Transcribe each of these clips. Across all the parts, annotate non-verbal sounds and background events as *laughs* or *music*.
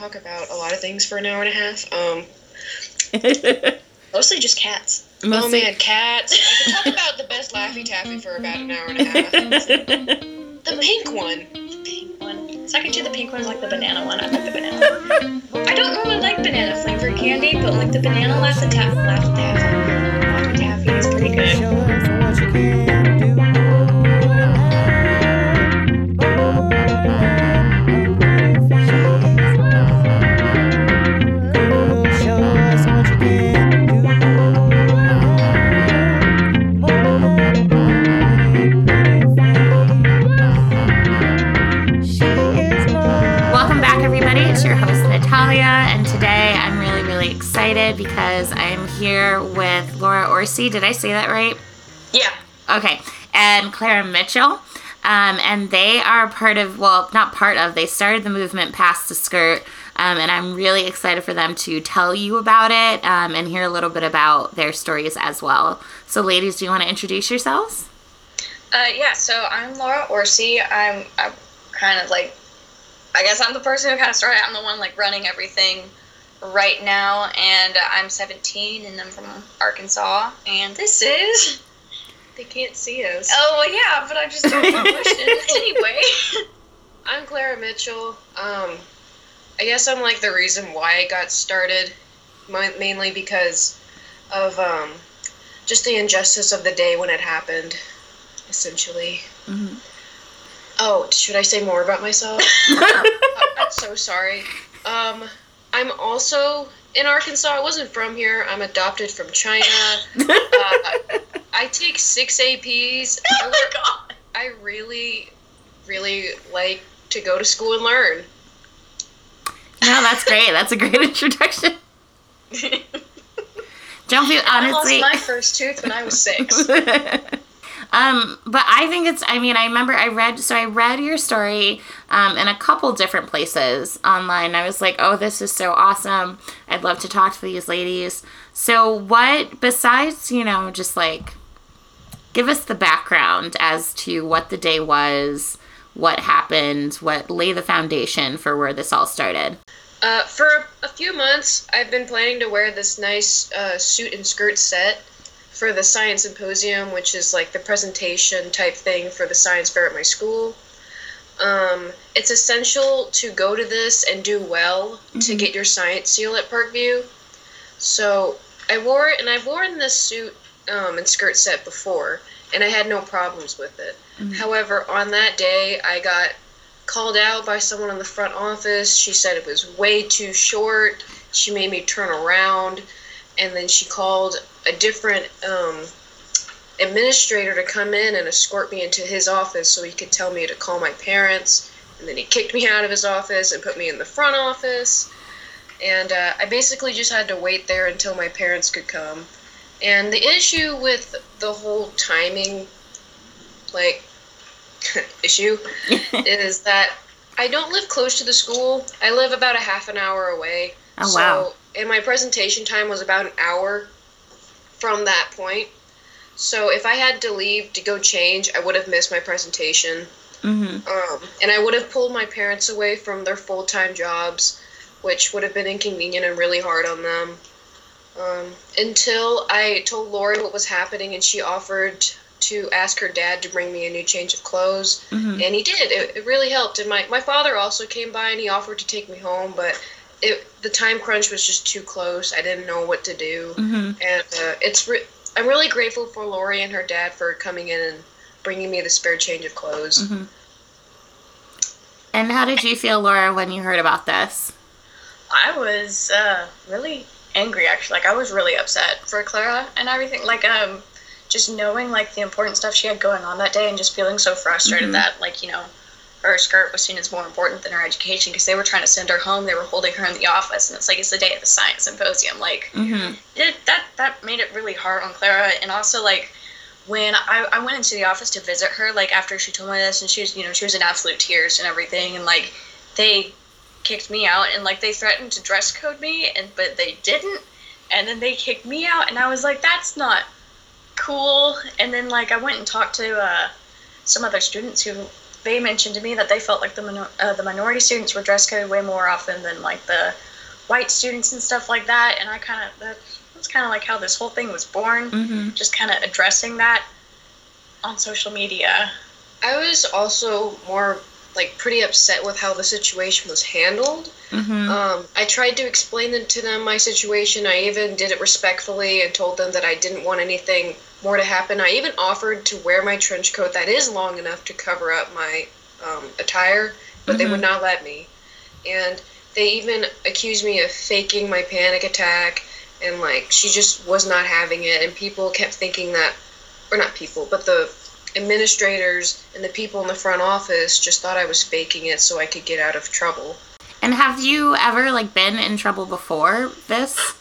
talk about a lot of things for an hour and a half. Um, *laughs* mostly just cats. Mostly- Oh man, cats. I could talk about the best Laffy Taffy for about an hour and a half. *laughs* The pink one. The pink one. Second to the pink one is like the banana one. I like the banana one. I don't really like banana flavored candy, but like the banana Laffy Taffy, Laffy Taffy, Laffy Taffy is pretty good. Here with Laura Orsi. Did I say that right? Yeah. Okay, and Clara Mitchell. Um, and they are part of, well, not part of, they started the movement Past the Skirt. Um, and I'm really excited for them to tell you about it um, and hear a little bit about their stories as well. So, ladies, do you want to introduce yourselves? Uh, yeah, so I'm Laura Orsi. I'm, I'm kind of like, I guess I'm the person who kind of started. I'm the one like running everything right now, and I'm 17, and I'm from Arkansas. And this is. They can't see us. Oh well, yeah, but I just don't *laughs* it anyway. I'm Clara Mitchell. Um, I guess I'm like the reason why I got started, mainly because of um, just the injustice of the day when it happened, essentially. Mhm. Oh, should I say more about myself? *laughs* I'm so sorry. Um, I'm also in Arkansas. I wasn't from here. I'm adopted from China. *laughs* Uh, I take six APs. oh my god. I really, really like to go to school and learn. No, that's great. That's a great *laughs* introduction. *laughs* Don't feel I lost my first tooth when I was six. Um, but I think it's. I mean, I remember I read. So I read your story um, in a couple different places online. I was like, oh, this is so awesome. I'd love to talk to these ladies. So what besides, you know, just like give us the background as to what the day was, what happened, what lay the foundation for where this all started. Uh, for a few months, I've been planning to wear this nice uh, suit and skirt set for the science symposium, which is like the presentation type thing for the science fair at my school. Um, it's essential to go to this and do well to Mhm. get your science seal at Parkview. So I wore it, and I've worn this suit um, and skirt set before, and I had no problems with it. Mhm. However, on that day, I got called out by someone in the front office. She said it was way too short. She made me turn around, and then she called a different um, administrator to come in and escort me into his office so he could tell me to call my parents. And then he kicked me out of his office and put me in the front office. And uh, I basically just had to wait there until my parents could come. And the issue with the whole timing, like, *laughs* issue *laughs* is that I don't live close to the school. I live about a half an hour away. Oh, so, wow. And my presentation time was about an hour from that point. So if I had to leave to go change, I would have missed my presentation. Mm-hmm. Um, and I would have pulled my parents away from their full time jobs, which would have been inconvenient and really hard on them. Um, until I told Lori what was happening, and she offered to ask her dad to bring me a new change of clothes. Mm-hmm. And he did. It, it really helped. And my, my father also came by and he offered to take me home, but it, the time crunch was just too close. I didn't know what to do. Mm-hmm. And uh, it's re- I'm really grateful for Lori and her dad for coming in and bringing me the spare change of clothes. Mm-hmm. And how did you feel, Laura, when you heard about this? I was uh, really angry actually. Like I was really upset for Clara and everything. Like um, just knowing like the important stuff she had going on that day and just feeling so frustrated Mhm. that like you know her skirt was seen as more important than her education because they were trying to send her home. They were holding her in the office and it's like it's the day of the science symposium. Like Mm-hmm. it, that that made it really hard on Clara and also like when I, I went into the office to visit her like after she told me this and she was you know she was in absolute tears and everything and like they kicked me out and like they threatened to dress code me and but they didn't and then they kicked me out and I was like that's not cool and then like I went and talked to uh, some other students who they mentioned to me that they felt like the minor- uh, the minority students were dress code way more often than like the white students and stuff like that. And I kind of that, that's kind of like how this whole thing was born. Mm-hmm. Just kind of addressing that on social media. I was also more like pretty upset with how the situation was handled. Mm-hmm. Um, I tried to explain to them my situation. I even did it respectfully and told them that I didn't want anything more to happen. I even offered to wear my trench coat that is long enough to cover up my um, attire, but they would not let me. And they even accused me of faking my panic attack, and like she just was not having it. And people kept thinking that, or not people, but the administrators and the people in the front office just thought I was faking it so I could get out of trouble. And have you ever like been in trouble before this?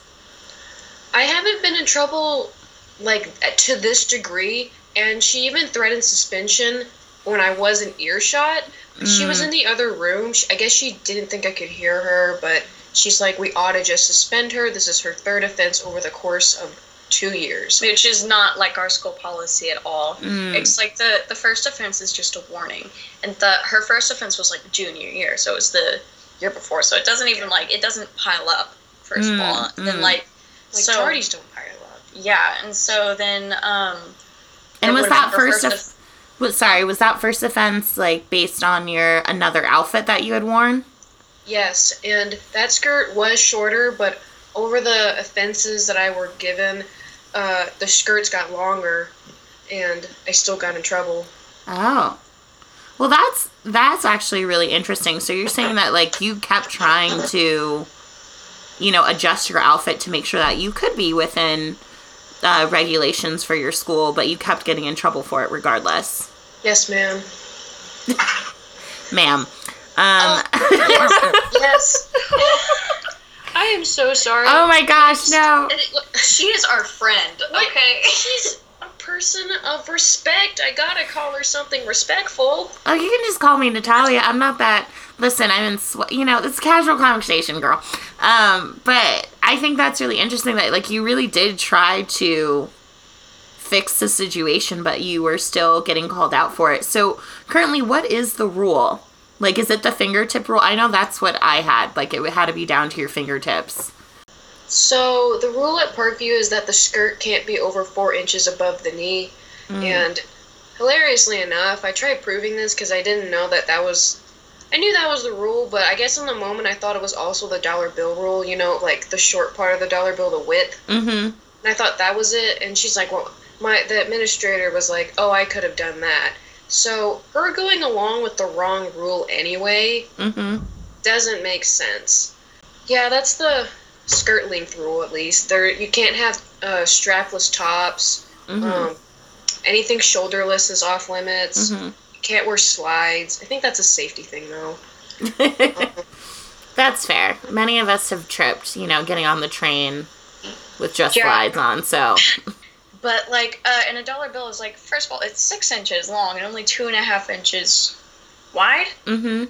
I haven't been in trouble like to this degree, and she even threatened suspension when I was in earshot. She was in the other room. She, I guess she didn't think I could hear her, but she's like, "We ought to just suspend her. This is her third offense over the course of two years." which is not like our school policy at all. Mm. It's like the the first offense is just a warning, and the her first offense was like junior year, so it was the year before. So it doesn't even like it doesn't pile up first Mm, of all. And then mm. like Like so tardies don't pile up. Yeah, and so then um And was that first? Of, was, sorry, was that first offense like based on your another outfit that you had worn? Yes, and that skirt was shorter, but over the offenses that I were given, uh, the skirts got longer, and I still got in trouble. Oh. Well, that's that's actually really interesting. So you're saying that like you kept trying to you know, adjust your outfit to make sure that you could be within uh, regulations for your school, but you kept getting in trouble for it regardless. Yes, ma'am. Ma'am. Um *laughs* yes. I am so sorry. Oh my gosh, no. she is our friend, What? okay? She's a person of respect. I gotta call her something respectful. Oh, you can just call me Natalia. I'm not that. Listen, I'm in. Sw- you know, it's casual conversation, girl. Um, but I think that's really interesting that like you really did try to fix the situation, but you were still getting called out for it. So currently, what is the rule? Like, is it the fingertip rule? I know that's what I had. Like, it had to be down to your fingertips. So the rule at Parkview is that the skirt can't be over four inches above the knee. Mm. And hilariously enough, I tried proving this because I didn't know that that was. I knew that was the rule, but I guess in the moment I thought it was also the dollar bill rule. You know, like the short part of the dollar bill, the width. Mm-hmm. And I thought that was it. And she's like, well, my the administrator was like, oh, I could have done that. So her going along with the wrong rule anyway Mm-hmm. doesn't make sense. Yeah, that's the skirt length rule at least. There, you can't have uh, strapless tops. Mm-hmm. Um, anything shoulderless is off limits. mm-hmm. You can't wear slides. I think that's a safety thing though. *laughs* That's fair. Many of us have tripped, you know, getting on the train with just Yeah. slides on. So, *laughs* But like, uh, and a dollar bill is like, first of all, it's six inches long and only two and a half inches wide, mm-hmm, and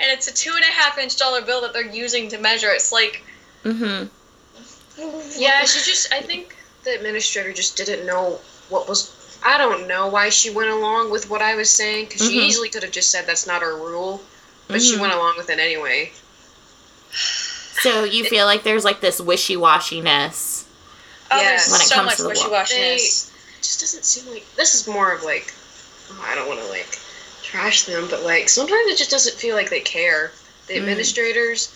it's a two and a half inch dollar bill that they're using to measure. It's like, mm-hmm. Yeah, she just. I think the administrator just didn't know what was. I don't know why she went along with what I was saying because she Mhm. easily could have just said that's not our rule, but she Mhm. went along with it anyway. So you feel like there's like this wishy washiness. oh, Yeah. there's When it so comes much to the wishy wall. washiness. It just doesn't seem like this is more of like. oh, I don't want to like trash them, but like sometimes it just doesn't feel like they care. The Mm. administrators,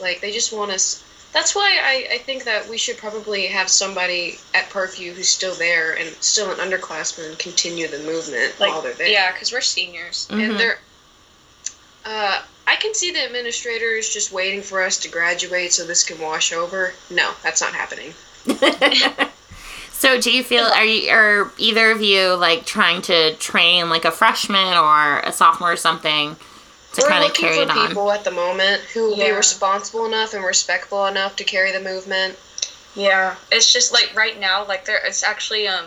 like they just want us. That's why I, I think that we should probably have somebody at Parkview who's still there and still an underclassman continue the movement Like, while they're there. yeah, because we're seniors. Mhm. and they're uh I can see the administrators just waiting for us to graduate so this can wash over. No, that's not happening. *laughs* so do you feel are you are either of you like trying to train like a freshman or a sophomore or something to We're kind of looking carry it for on? people at the moment who will be responsible enough and respectful enough to carry the movement. Yeah, it's just like right now, like there, it's actually um.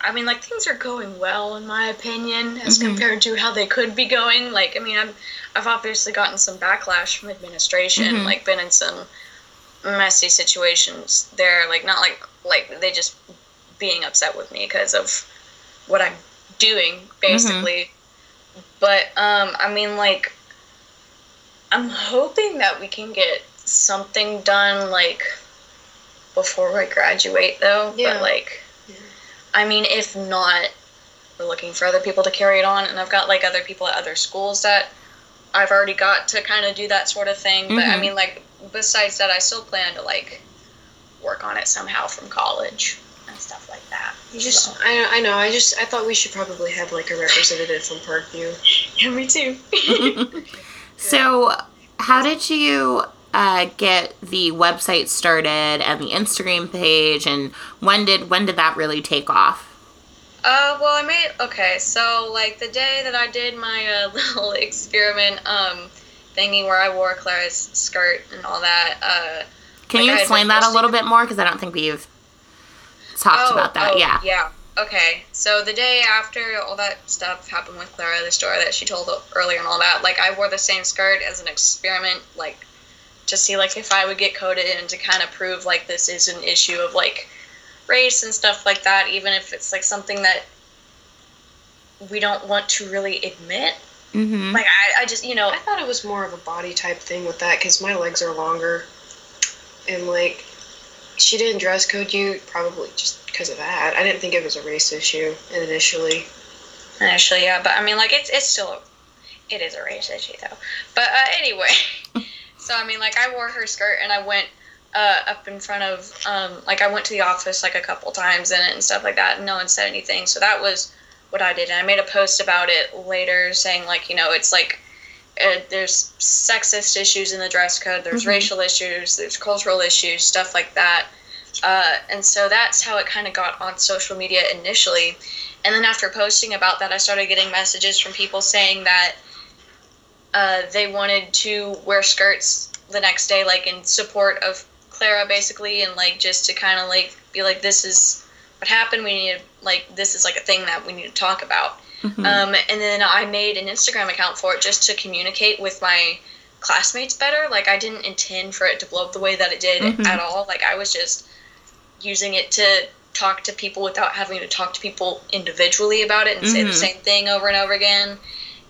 I mean, like things are going well in my opinion, as Mhm. compared to how they could be going. Like, I mean, I'm, I've obviously gotten some backlash from administration, Mhm. like been in some messy situations there. Like, not like like they just being upset with me because of what I'm doing, basically. But um, I mean, like, I'm hoping that we can get something done like before I graduate, though. Yeah. But like, Yeah. I mean, if not, we're looking for other people to carry it on, and I've got like other people at other schools that I've already got to kind of do that sort of thing. But I Mhm. mean, like, besides that, I still plan to like work on it somehow from college and stuff like that. You just, So- I, I know. I just, I thought we should probably have like a representative from Parkview. *laughs* yeah, me too. *laughs* So, how did you uh, get the website started and the Instagram page, and when did when did that really take off? Uh, well, I made okay. So like the day that I did my uh, *laughs* little experiment, um, thingy where I wore Clara's skirt and all that. Uh, Can Like you explain been that a little bit more? Because I don't think we've talked oh, about that. oh, yeah. Yeah. Okay. So the day after all that stuff happened with Clara, the story that she told earlier and all that, like I wore the same skirt as an experiment, like to see like if I would get coded and to kind of prove like this is an issue of like race and stuff like that, even if it's like something that we don't want to really admit. Mm-hmm. Like I, I just you know I thought it was more of a body type thing with that because my legs are longer, and like, she didn't dress code you probably just because of that. I didn't think it was a race issue initially. Initially, yeah, but I mean, like, it's it's still, it is a race issue though. But uh, anyway, *laughs* so I mean, like, I wore her skirt and I went uh, up in front of, um, like, I went to the office like a couple times in it and stuff like that, and no one said anything. So that was what I did, and I made a post about it later, saying like, you know, it's like. Uh, there's sexist issues in the dress code. There's Mhm. racial issues. There's cultural issues, stuff like that. Uh, and so that's how it kind of got on social media initially. And then after posting about that, I started getting messages from people saying that uh, they wanted to wear skirts the next day, like in support of Clara, basically, and like just to kind of like be like, this is what happened. We need to, like, this is like a thing that we need to talk about. Mhm. Um, and then I made an Instagram account for it just to communicate with my classmates better. Like I didn't intend for it to blow up the way that it did Mhm. at all. Like I was just using it to talk to people without having to talk to people individually about it and say the Mhm. same thing over and over again.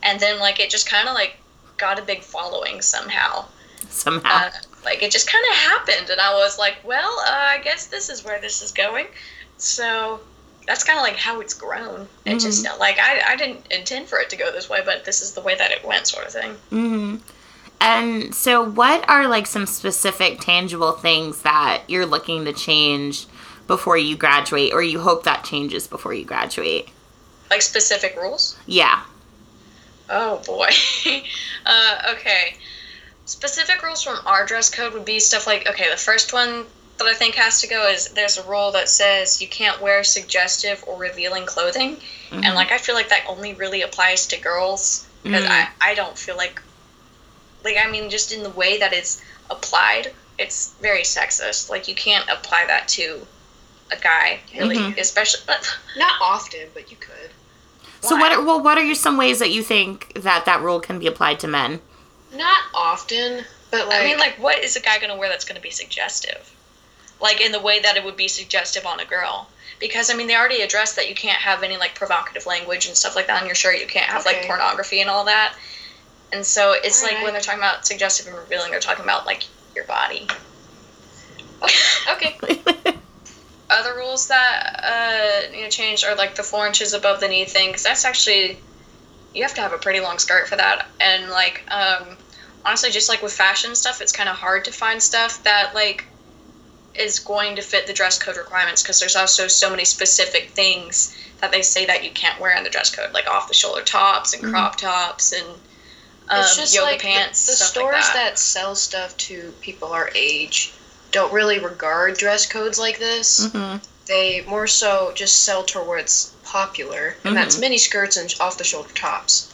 And then like it just kind of like got a big following somehow. Somehow. Uh, like it just kind of happened, and I was like, well, uh, I guess this is where this is going. So that's kind of like how it's grown. It just like I, I didn't intend for it to go this way, but this is the way that it went, sort of thing. hmm And so, what are like some specific tangible things that you're looking to change before you graduate, or you hope that changes before you graduate? Like specific rules. Yeah. Oh boy. *laughs* uh, okay. Specific rules from our dress code would be stuff like okay, the first one that I think has to go is there's a rule that says you can't wear suggestive or revealing clothing. Mhm. And like I feel like that only really applies to girls because Mm. I, I don't feel like like I mean just in the way that it's applied, it's very sexist. Like you can't apply that to a guy really, Mhm. especially *laughs* Not often, but you could. So, what? Are, well, what are your, some ways that you think that that rule can be applied to men? Not often, but like, I mean, like, what is a guy going to wear that's going to be suggestive? Like, in the way that it would be suggestive on a girl. Because, I mean, they already addressed that you can't have any, like, provocative language and stuff like that on your shirt. You can't have, like, pornography and all that. And so it's like Alright. when they're talking about suggestive and revealing, they're talking about, like, your body. *laughs* okay. *laughs* Other rules that, uh, you know, changed are, like, the four inches above the knee thing. Because that's actually, you have to have a pretty long skirt for that. And, like, um, honestly, just like with fashion stuff, it's kind of hard to find stuff that like is going to fit the dress code requirements because there's also so many specific things that they say that you can't wear in the dress code, like off the shoulder tops and Mhm. crop tops and um, it's just yoga like pants. The, stuff stores like that. that. sell stuff to people our age don't really regard dress codes like this. hmm They more so just sell to what's popular, and that's Mhm. mini skirts and off the shoulder tops.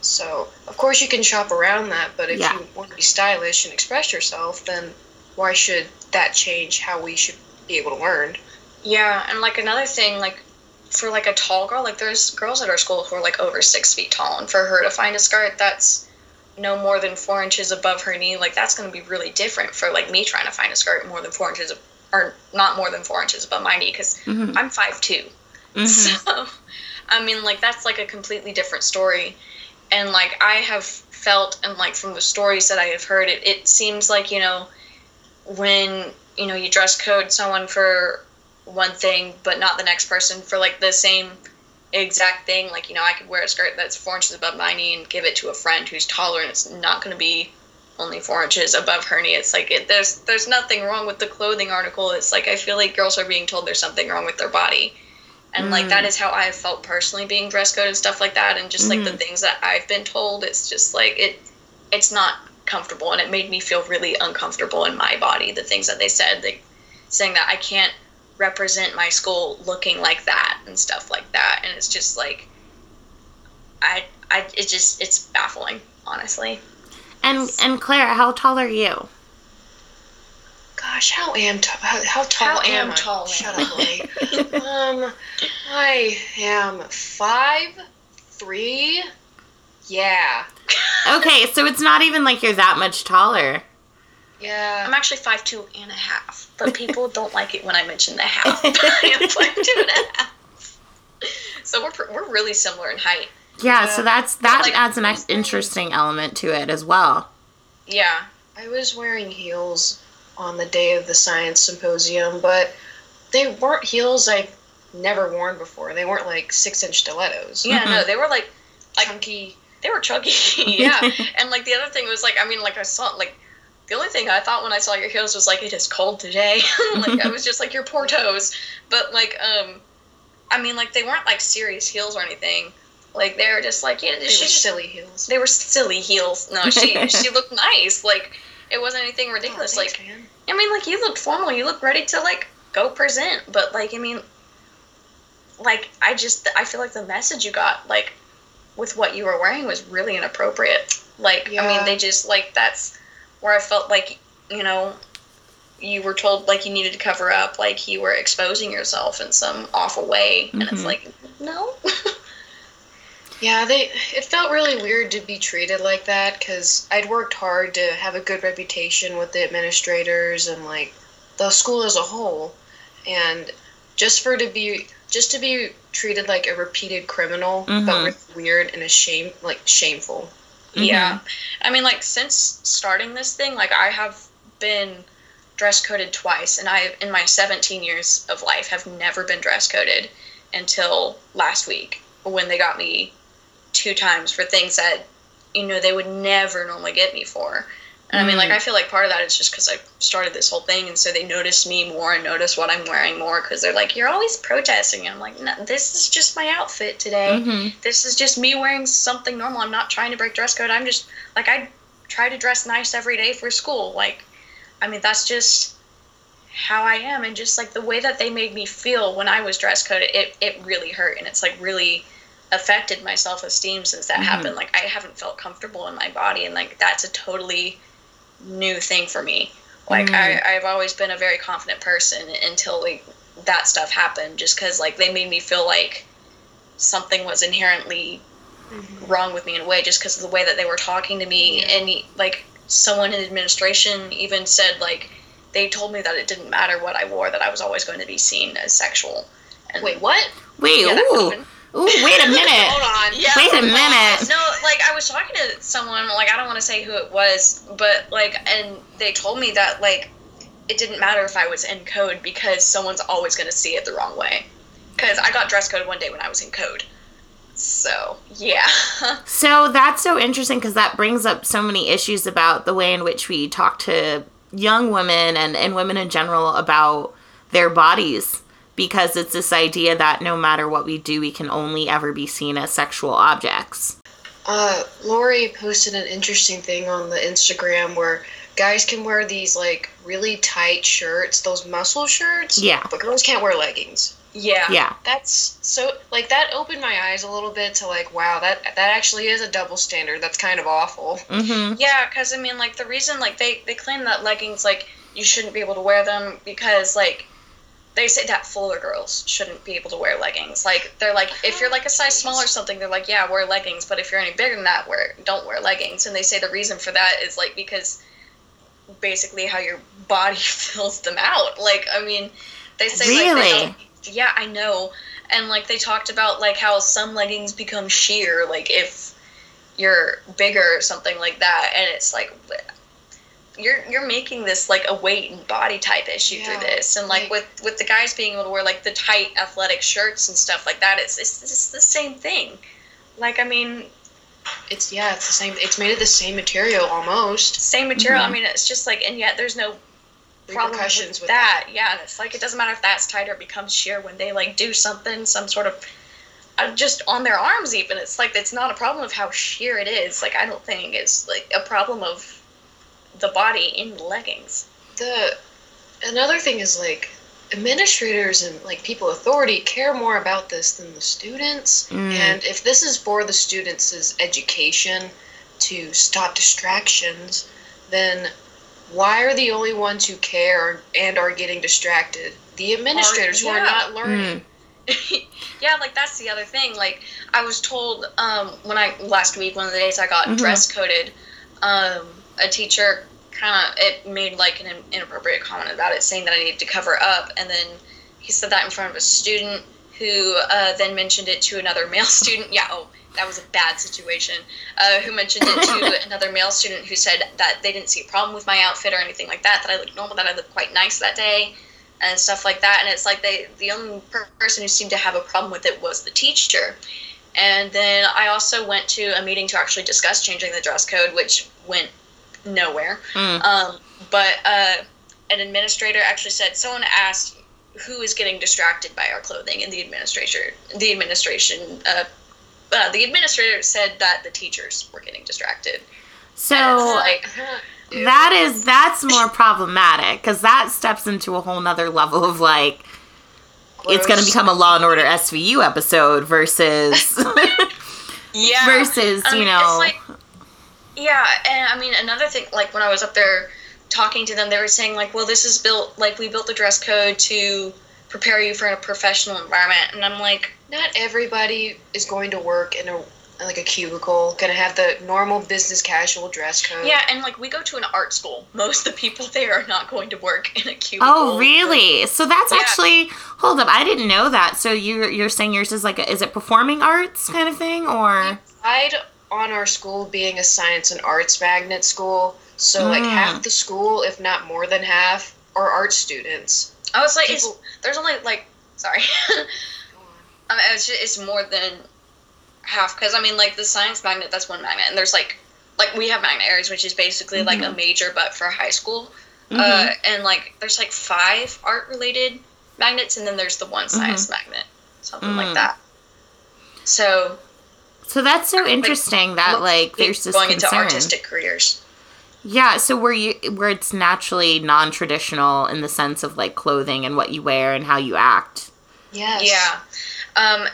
So, of course, you can shop around that, but if Yeah. you want to be stylish and express yourself, then why should that change how we should be able to learn? Yeah, and like another thing, like for like a tall girl, like there's girls at our school who are like over six feet tall, and for her to find a skirt that's no more than four inches above her knee, like that's going to be really different for like me trying to find a skirt more than four inches, or not more than four inches above my knee, because hmm I'm five two. hmm *laughs* So, I mean, like that's like a completely different story, and like I have felt and like from the stories that I have heard, it it seems like you know when you know you dress code someone for one thing but not the next person for like the same exact thing. Like you know i could wear a skirt that's four inches above my knee and give it to a friend who's taller and it's not going to be only four inches above her knee it's like it, there's there's nothing wrong with the clothing article. It's like i feel like girls are being told there's something wrong with their body. And like mm. that is how i have felt personally being dress code and stuff like that. And just like the mm. things that i've been told it's just like it it's not comfortable and it made me feel really uncomfortable in my body the things that they said like saying that i can't represent my school looking like that and stuff like that and it's just like i i it just it's baffling honestly And and Claire, how tall are you? Gosh, how am t- how, how tall How am am I? tall am Shut up, Lily. *laughs* um, I am five three. Yeah, Okay, so it's not even like you're that much taller. yeah. i'm actually five two and a half but *laughs* people don't like it when i mention the half *laughs* *laughs* i am five two and a half so we're, we're really similar in height Yeah, so that's that Like, adds an interesting element to it as well. yeah I was wearing heels on the day of the science symposium, but they weren't heels I've never worn before. They weren't like six inch stilettos. yeah no they were like like Chunky. They were chunky *laughs* yeah *laughs* and like the other thing was like i mean like i saw like the only thing i thought when i saw your heels was like it is cold today *laughs* like i was just like your poor toes but like um i mean like they weren't like serious heels or anything like they were just like yeah They she were just, silly heels. they were silly heels no she she looked nice like it wasn't anything ridiculous Oh, like man. I mean, like you looked formal. You looked ready to like go present. But like, I mean, like I just I feel like the message you got like with what you were wearing was really inappropriate. Like, I mean, they just like that's where I felt like you know you were told like you needed to cover up, like you were exposing yourself in some awful way, and it's Mhm. like no. *laughs* Yeah, they. It felt really weird to be treated like that because I'd worked hard to have a good reputation with the administrators and like the school as a whole, and just for to be just to be treated like a repeated criminal Mhm. but really weird and a shame like shameful. Yeah. I mean, like, since starting this thing, like, I have been dress coded twice, and I, in my 17 years of life, have never been dress coded until last week when they got me two times for things that, you know, they would never normally get me for. And I mean, like, Mm. I feel like part of that is just because I started this whole thing, and so they notice me more and notice what I'm wearing more because they're like, you're always protesting. And I'm like, no, this is just my outfit today hmm this is just me wearing something normal. I'm not trying to break dress code. I'm just like I try to dress nice every day for school. Like, I mean, that's just how I am, and just like the way that they made me feel when I was dress coded, it it really hurt, and it's like really affected my self esteem since that Mhm. happened. Like, I haven't felt comfortable in my body, and like that's a totally new thing for me. Like, Mm. I I've always been a very confident person until like that stuff happened, just because like they made me feel like something was inherently wrong with me in a way just because of the way that they were talking to me Yeah. and like someone in administration even said like they told me that it didn't matter what I wore that I was always going to be seen as sexual. And Wait, what? Wait, Yeah, ooh, happened. Ooh, wait a minute. *laughs* Hold on. Yeah. Wait a minute. No, like I was talking to someone, like I don't want to say who it was, but like, and they told me that like it didn't matter if I was in code because someone's always going to see it the wrong way. Because I got dress code one day when I was in code. So yeah. *laughs* So that's so interesting because that brings up so many issues about the way in which we talk to young women and, and women in general about their bodies because it's this idea that no matter what we do, we can only ever be seen as sexual objects. Uh, Lori posted an interesting thing on the Instagram where guys can wear these like really tight shirts, those muscle shirts. Yeah. But girls can't wear leggings. yeah. Yeah. That's so like that opened my eyes a little bit to like wow that that actually is a double standard. That's kind of awful. Mm-hmm. Yeah, because I mean, like the reason, like they they claim that leggings, like you shouldn't be able to wear them because like they say that fuller girls shouldn't be able to wear leggings. Like they're like if you're like a size small or something, they're like yeah wear leggings, but if you're any bigger than that, wear don't wear leggings. And they say the reason for that is like because basically how your *laughs* body fills them out. Like I mean, they say like they don't, yeah, I know. and like they talked about like how some leggings become sheer like if you're bigger or something like that and it's like you're you're making this like a weight and body type issue Yeah, through this and like, like- with with the guys being able to wear like the tight athletic shirts and stuff like that it's it's, it's the same thing like i mean It's yeah, it's the same. It's made of the same material almost. same material Mhm. i mean it's just like and yet there's no problem with, Repercussions with that. yeah and it's like it doesn't matter if that's tight or it becomes sheer when they like do something some sort of uh, just on their arms even it's like it's not a problem of how sheer it is like i don't think it's like a problem of the body in leggings The another thing is like administrators and like people authority care more about this than the students. Mm. And if this is for the students' education to stop distractions, then why are the only ones who care and are getting distracted? The administrators who are not learning. *laughs* yeah, like that's the other thing. Like I was told um, when I last week, one of the days I got Mhm. dress coded, um, a teacher kind of it made like an inappropriate comment about it, saying that I needed to cover up, and then he said that in front of a student who uh, then mentioned it to another male *laughs* student. Yeah, oh, that was a bad situation. Uh, who mentioned it to *coughs* another male student who said that they didn't see a problem with my outfit or anything like that. That I looked normal. That I looked quite nice that day and stuff like that. And it's like they the only per- person who seemed to have a problem with it was the teacher. And then I also went to a meeting to actually discuss changing the dress code, which went nowhere. Mm. Um, but uh, an administrator actually said someone asked who is getting distracted by our clothing, and the administrator, the administration, uh, uh, the administrator said that the teachers were getting distracted. So like, *laughs* that is that's more problematic because that steps into a whole nother level of like it's going to become a Law and Order SVU episode versus *laughs* yeah, *laughs* versus I you know like, yeah, and I mean another thing, like when I was up there talking to them, they were saying like, well, this is built like we built the dress code to prepare you for a professional environment, and I'm like, not everybody is going to work in a like a cubicle, gonna have the normal business casual dress code. yeah, and like we go to an art school. Most of the people there are not going to work in a cubicle. Oh, really? So that's Yeah. actually hold up. I didn't know that. So you're you're saying yours is like a, is it performing arts kind of thing or? pride on our school being a science and arts magnet school. So like Mm. half the school, if not more than half, are art students. I was like, People- there's only like, sorry, I *laughs* mean, it's, ju- it's more than half because I mean, like the science magnet, that's one magnet, and there's like, like we have magnet areas, which is basically like a major, but for high school. Uh, Mhm. and like there's like five art related magnets, and then there's the one science magnet, something Mm. like that. So So that's so interesting that like there's this going concern. into artistic careers. Yeah, so where you where it's naturally non-traditional in the sense of like clothing and what you wear and how you act. Yes. Yeah. Um,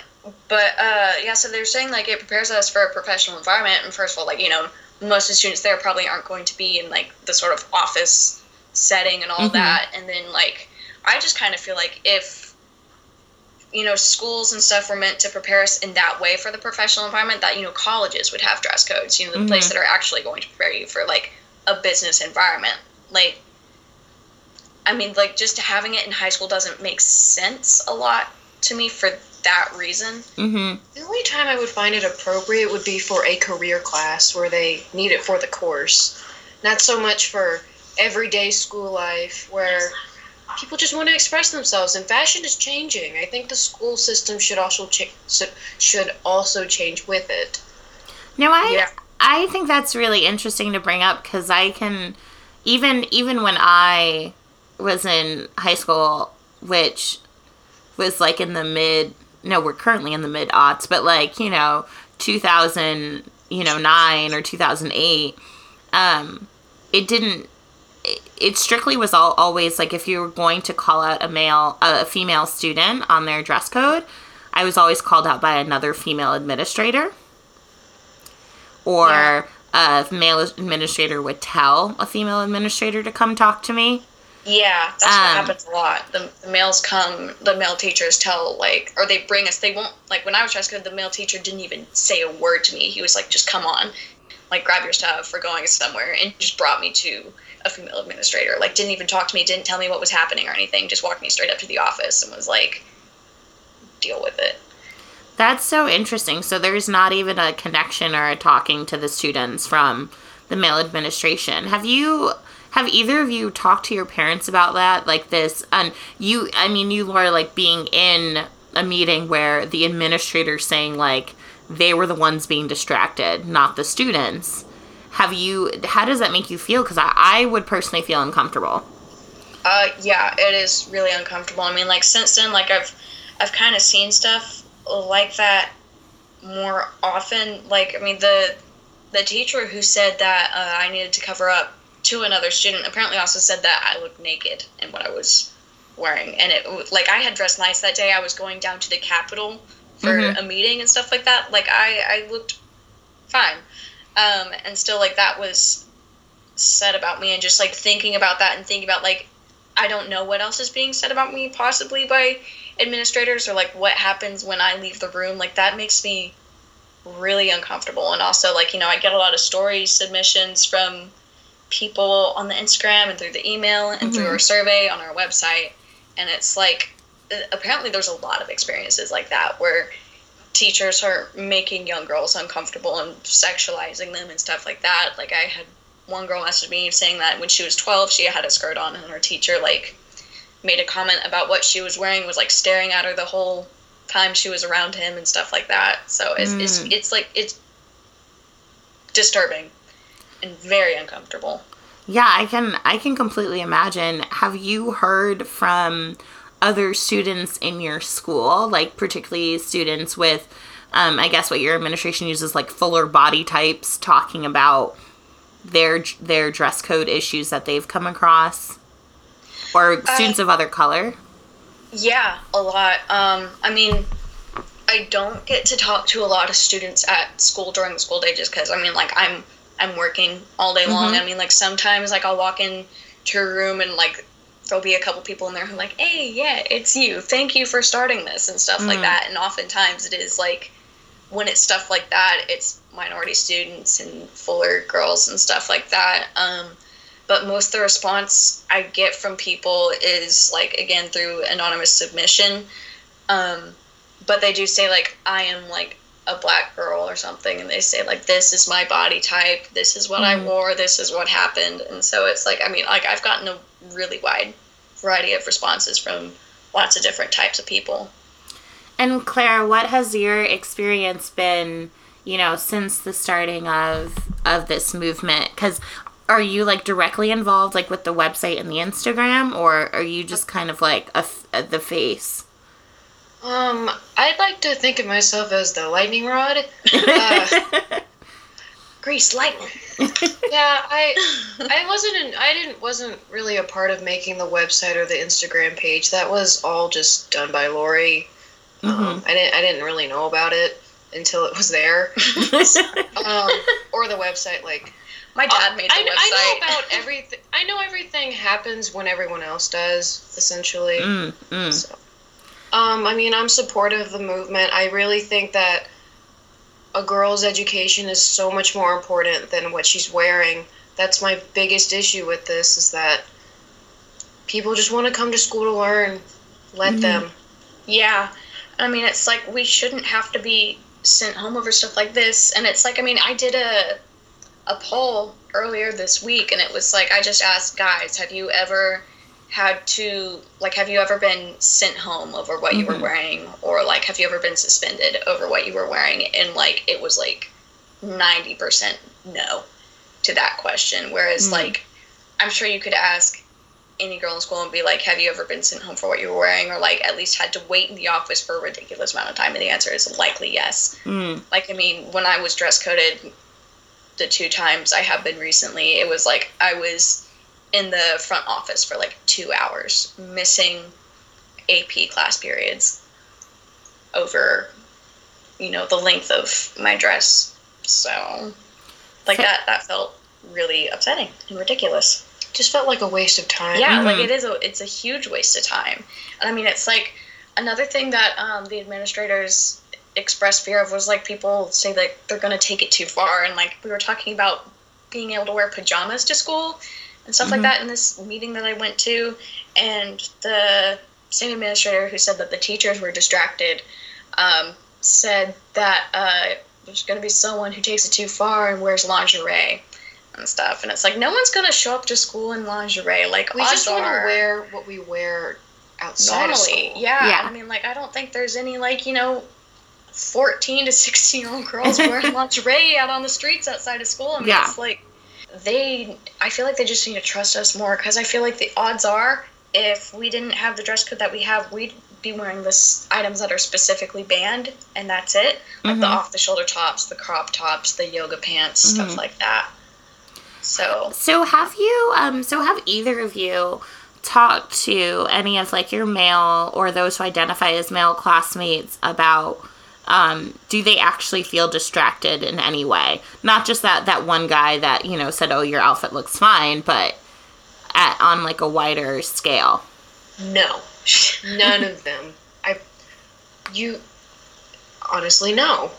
but uh, yeah, so they're saying like it prepares us for a professional environment. And first of all, like you know, most of the students there probably aren't going to be in like the sort of office setting and all Mhm. that. And then like, I just kind of feel like if you know schools and stuff were meant to prepare us in that way for the professional environment, that you know colleges would have dress codes. You know, the Mhm. place that are actually going to prepare you for like a business environment, like. I mean, like just having it in high school doesn't make sense a lot to me for that reason. Mhm. The only time I would find it appropriate would be for a career class where they need it for the course. Not so much for everyday school life where people just want to express themselves and fashion is changing. I think the school system should also cha- should also change with it. No, I Yeah. I think that's really interesting to bring up because I can even even when I was in high school, which was like in the mid no, we're currently in the mid aughts, but like, you know, two thousand, you know, nine or two thousand eight, um, it didn't it, strictly was all always like if you were going to call out a male a female student on their dress code, I was always called out by another female administrator or Yeah. a male administrator would tell a female administrator to come talk to me. Yeah, that's what Um, happens a lot. The, the males come, the male teachers tell, like, or they bring us, they won't, like, when I was dress code, the male teacher didn't even say a word to me. He was like, just come on, like, grab your stuff, we're going somewhere, and just brought me to a female administrator. Like, didn't even talk to me, didn't tell me what was happening or anything, just walked me straight up to the office and was like, deal with it. That's so interesting. So there's not even a connection or a talking to the students from the male administration. Have you have either of you talked to your parents about that like this and you I mean you Laura like being in a meeting where the administrator's saying like they were the ones being distracted, not the students. Have you how does that make you feel cuz I, I would personally feel uncomfortable. Uh yeah, it is really uncomfortable. I mean like since then like I've I've kind of seen stuff like that more often. Like, I mean, the the teacher who said that uh, I needed to cover up to another student apparently also said that I looked naked in what I was wearing, and it like I had dressed nice that day. I was going down to the Capitol for mm-hmm. a meeting and stuff like that. Like I I looked fine, um, and still like that was said about me, and just like thinking about that and thinking about like I don't know what else is being said about me possibly by administrators or like what happens when I leave the room, like that makes me really uncomfortable. And also, like, you know, I get a lot of story submissions from people on the Instagram and through the email and mm-hmm. through our survey on our website. And it's like, apparently, there's a lot of experiences like that where teachers are making young girls uncomfortable and sexualizing them and stuff like that. Like, I had one girl message me saying that when she was 12, she had a skirt on, and her teacher, like, made a comment about what she was wearing was like staring at her the whole time she was around him and stuff like that. So it's mm. it's, it's like it's disturbing and very uncomfortable. Yeah, I can I can completely imagine. Have you heard from other students in your school, like particularly students with um, I guess what your administration uses like fuller body types talking about their their dress code issues that they've come across? or students of other color? Yeah, a lot. Um, I mean, I don't get to talk to a lot of students at school during the school day just because I mean, like I'm I'm working all day long. Mm-hmm. I mean, like sometimes like I'll walk in to a room and like there'll be a couple people in there who are like, "Hey, yeah, it's you. Thank you for starting this" and stuff mm-hmm. like that. And oftentimes it is like when it's stuff like that, it's minority students and fuller girls and stuff like that. Um, but most of the response I get from people is like again through anonymous submission. Um, but they do say like I am like a black girl or something, and they say like this is my body type, this is what mm-hmm. I wore, this is what happened, and so it's like I mean like I've gotten a really wide variety of responses from lots of different types of people. And Claire, what has your experience been? you know since the starting of of this movement because are you like directly involved like with the website and the Instagram or are you just kind of like a, a, the face? Um, I'd like to think of myself as the lightning rod. *laughs* Uh, Grease lightning. *laughs* yeah, I I *laughs* wasn't in, I didn't wasn't really a part of making the website or the Instagram page. That was all just done by Lori. Um, mm-hmm. Um, I didn't I didn't really know about it until it was there. *laughs* um, or the website like my dad uh, made the I, website. I know about everything. I know everything happens when everyone else does, essentially. Mm, mm. So, um, I mean, I'm supportive of the movement. I really think that a girl's education is so much more important than what she's wearing. That's my biggest issue with this is that people just want to come to school to learn. Let mm-hmm. them. Yeah. I mean, it's like we shouldn't have to be sent home over stuff like this. And it's like, I mean, I did a a poll earlier this week and it was like I just asked guys, have you ever had to like have you ever been sent home over what mm-hmm. you were mm-hmm. wearing or like have you ever been suspended over what you were wearing and like it was like 90% no to that question whereas mm-hmm. like I'm sure you could ask any girl in school and be like, Have you ever been sent home for what you were wearing? Or like at least had to wait in the office for a ridiculous amount of time? And the answer is likely yes. Mm. Like, I mean, when I was dress coded, the two times I have been recently, it was like I was in the front office for like two hours, missing AP class periods over, you know, the length of my dress. So, like that, that felt really upsetting and ridiculous. Just felt like a waste of time. Yeah, mm-hmm. like it is a, it's a huge waste of time. And I mean, it's like another thing that um, the administrators expressed fear of was like people say that they're going to take it too far and like we were talking about being able to wear pajamas to school and stuff mm-hmm. like that in this meeting that I went to and the same administrator who said that the teachers were distracted um, said that uh, there's going to be someone who takes it too far and wears lingerie and stuff. And it's like, no one's going to show up to school in lingerie. Like, We just want to wear what we wear outside of normally. school. Yeah. Yeah. I mean, like, I don't think there's any, like, you know, 14 to 16 year old girls *laughs* wearing lingerie out on the streets outside of school. I mean, Yeah. it's like, they, I feel like they just need to trust us more because I feel like the odds are if we didn't have the dress code that we have, we'd be wearing this items that are specifically banned and that's it. Like the Mhm. off the shoulder tops, the crop tops, the yoga pants, Mhm. stuff like that. So, So have you um so have either of you talked to any of like your male or those who identify as male classmates about um do they actually feel distracted in any way? Not just that that one guy that, you know, said, "Oh, your outfit looks fine," but at on like a wider scale. No, *laughs* none of them. I, you, honestly, no.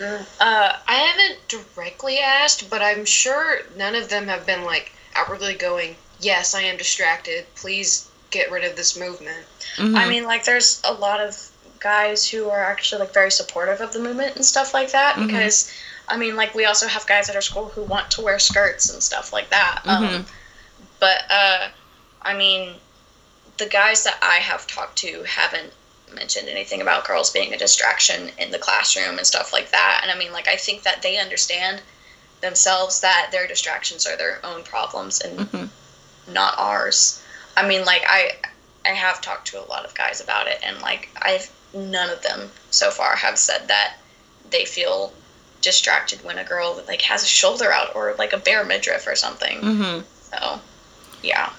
uh, I haven't directly asked, but I'm sure none of them have been like outwardly going, "Yes, I am distracted. Please get rid of this movement." Mhm. I mean, like, there's a lot of guys who are actually like very supportive of the movement and stuff like that. Mhm. Because, I mean, like, we also have guys at our school who want to wear skirts and stuff like that. Mhm. Um, but, uh, I mean, the guys that I have talked to haven't mentioned anything about girls being a distraction in the classroom and stuff like that. And I mean, like, I think that they understand themselves that their distractions are their own problems and Mhm. not ours. I mean, like I I have talked to a lot of guys about it, and like I've none of them so far have said that they feel distracted when a girl like has a shoulder out or like a bare midriff or something. Mm-hmm. So, yeah.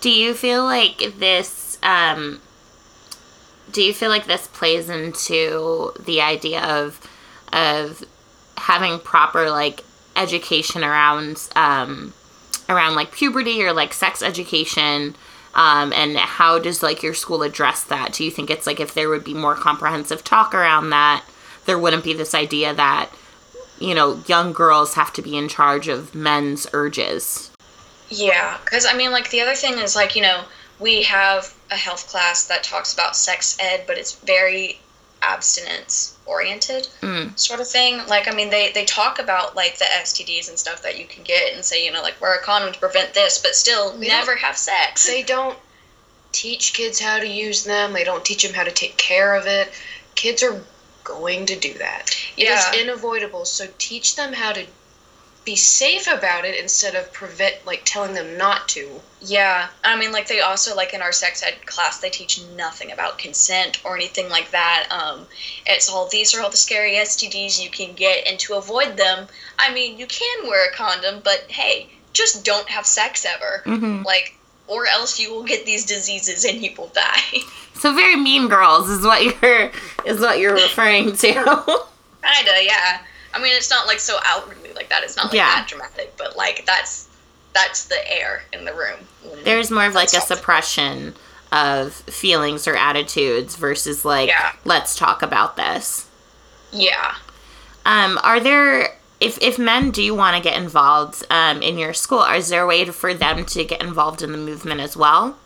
Do you feel like this um do you feel like this plays into the idea of of having proper like education around um around like puberty or like sex education um and how does like your school address that? Do you think it's like if there would be more comprehensive talk around that there wouldn't be this idea that you know young girls have to be in charge of men's urges? Yeah, because I mean, like the other thing is like you know we have a health class that talks about sex ed, but it's very abstinence oriented Mm. sort of thing. Like I mean, they they talk about like the STDs and stuff that you can get, and say you know like wear a condom to prevent this, but still We never have sex. They don't teach kids how to use them. They don't teach them how to take care of it. Kids are going to do that. Yeah. It is Yeah. unavoidable. So teach them how to be safe about it instead of prevent like telling them not to. Yeah, I mean, like they also like in our sex ed class, they teach nothing about consent or anything like that. Um, it's all these are all the scary STDs you can get, and to avoid them, I mean, you can wear a condom, but hey, just don't have sex ever, Mhm. like, or else you will get these diseases and you will die. *laughs* So very mean girls is what you're is what you're referring to. Kinda, yeah. I mean, it's not like so outwardly like that. It's not like Yeah. that dramatic, but like that's that's the air in the room. There's more of like a suppression of feelings or attitudes versus like Yeah. let's talk about this. yeah. Um, are there if if men do want to get involved um, in your school, is there a way for them to get involved in the movement as well?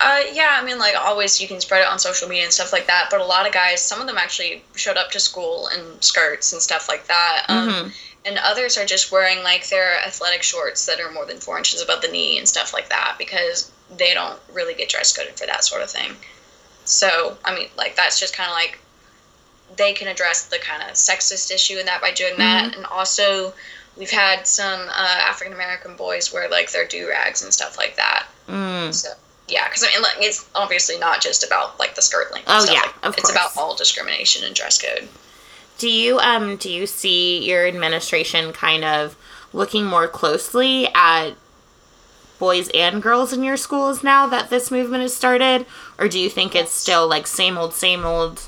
Uh, yeah, I mean, like always, you can spread it on social media and stuff like that. But a lot of guys, some of them actually showed up to school in skirts and stuff like that. Um, Mhm. And others are just wearing like their athletic shorts that are more than four inches above the knee and stuff like that because they don't really get dress coded for that sort of thing. So, I mean, like that's just kind of like they can address the kind of sexist issue in that by doing that. And also, we've had some uh, African American boys wear like their do rags and stuff like that. Mm. So yeah, because I mean, like, it's obviously not just about like the skirt length. Oh, stuff yeah, like, of It's about all discrimination and dress code. Do you um do you see your administration kind of looking more closely at boys and girls in your schools now that this movement has started, or do you think it's still like same old, same old?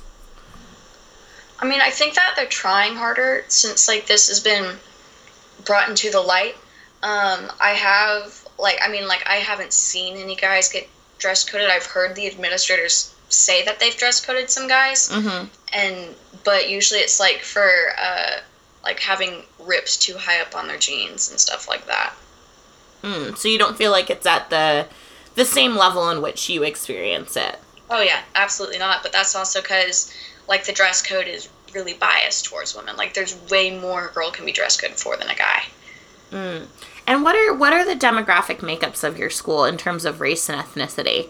I mean, I think that they're trying harder since like this has been brought into the light. Um, I have like, I mean, like I haven't seen any guys get dress coded. I've heard the administrators say that they've dress coded some guys, Mm-hmm. and but usually it's like for uh, like having rips too high up on their jeans and stuff like that. Mm, so you don't feel like it's at the the same level in which you experience it. Oh yeah, absolutely not. But that's also because like the dress code is really biased towards women. Like there's way more a girl can be dress coded for than a guy. Mm. And what are what are the demographic makeups of your school in terms of race and ethnicity?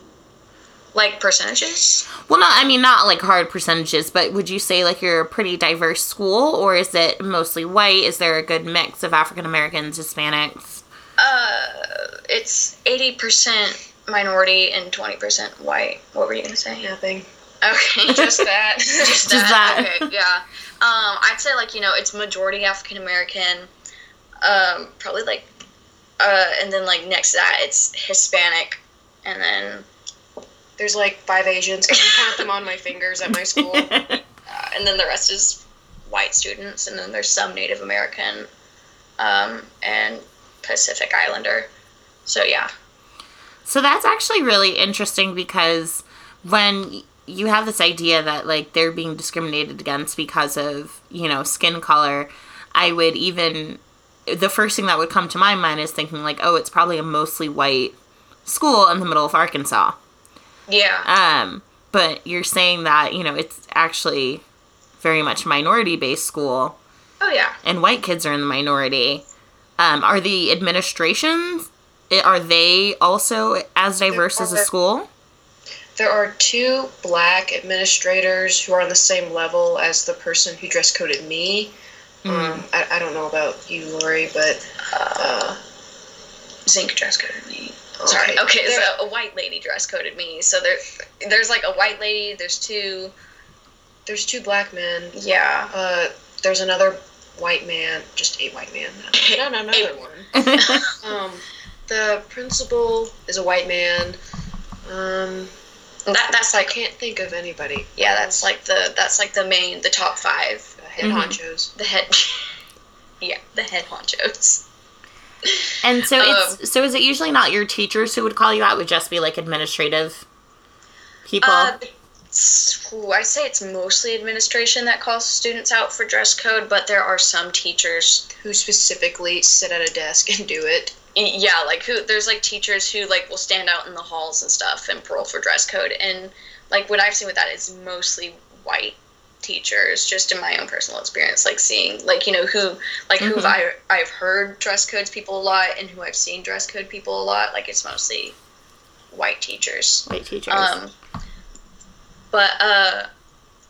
Like percentages? Well, no, I mean not like hard percentages, but would you say like you're a pretty diverse school, or is it mostly white? Is there a good mix of African Americans, Hispanics? Uh, it's eighty percent minority and twenty percent white. What were you gonna say? Nothing. Okay, *laughs* Just that. just Just that. that. Okay, yeah. Um, I'd say like you know it's majority African American. Um, probably like, uh, and then like next to that it's Hispanic, and then There's like five Asians. I can count them on my fingers at my school. *laughs* uh, and then the rest is white students, and then there's some Native American, um, and Pacific Islander. So yeah, So that's actually really interesting because when you have this idea that like they're being discriminated against because of, you know, skin color, I would even the first thing that would come to my mind is thinking like, oh, it's probably a mostly white school in the middle of Arkansas. yeah, Um, but you're saying that, you know, it's actually very much minority based school oh yeah. and white kids are in the minority. Um, are the administrations are they also as diverse as a school? There are two black administrators who are on the same level as the person who dress coded me. Um, I, I don't know about you, Lori, but uh, Zinc dress coded me. Sorry. Okay, There- so a white lady dress coded me. So there, there's like a white lady. There's two. there's two black men. Yeah. Uh, there's another white man, just a white man. *laughs* Not another one. *laughs* Um, the principal is a white man. Um, That that's I can't think of anybody. yeah. That's like the that's like the main the top five. Head Mhm. honchos. The head. *laughs* yeah, the head honchos. and so Um, it's so is it usually not your teachers who would call you out? It would just be like administrative people. Uh, it's- I'd say it's mostly administration that calls students out for dress code, but there are some teachers Who specifically sit at a desk and do it. yeah like who there's like teachers who like will stand out in the halls and stuff and parole for dress code and like what i've seen with that is mostly white teachers just in my own personal experience like seeing like you know who like who Mhm. I, i've heard dress codes people a lot and who i've seen dress code people a lot like it's mostly white teachers white teachers. um, but uh,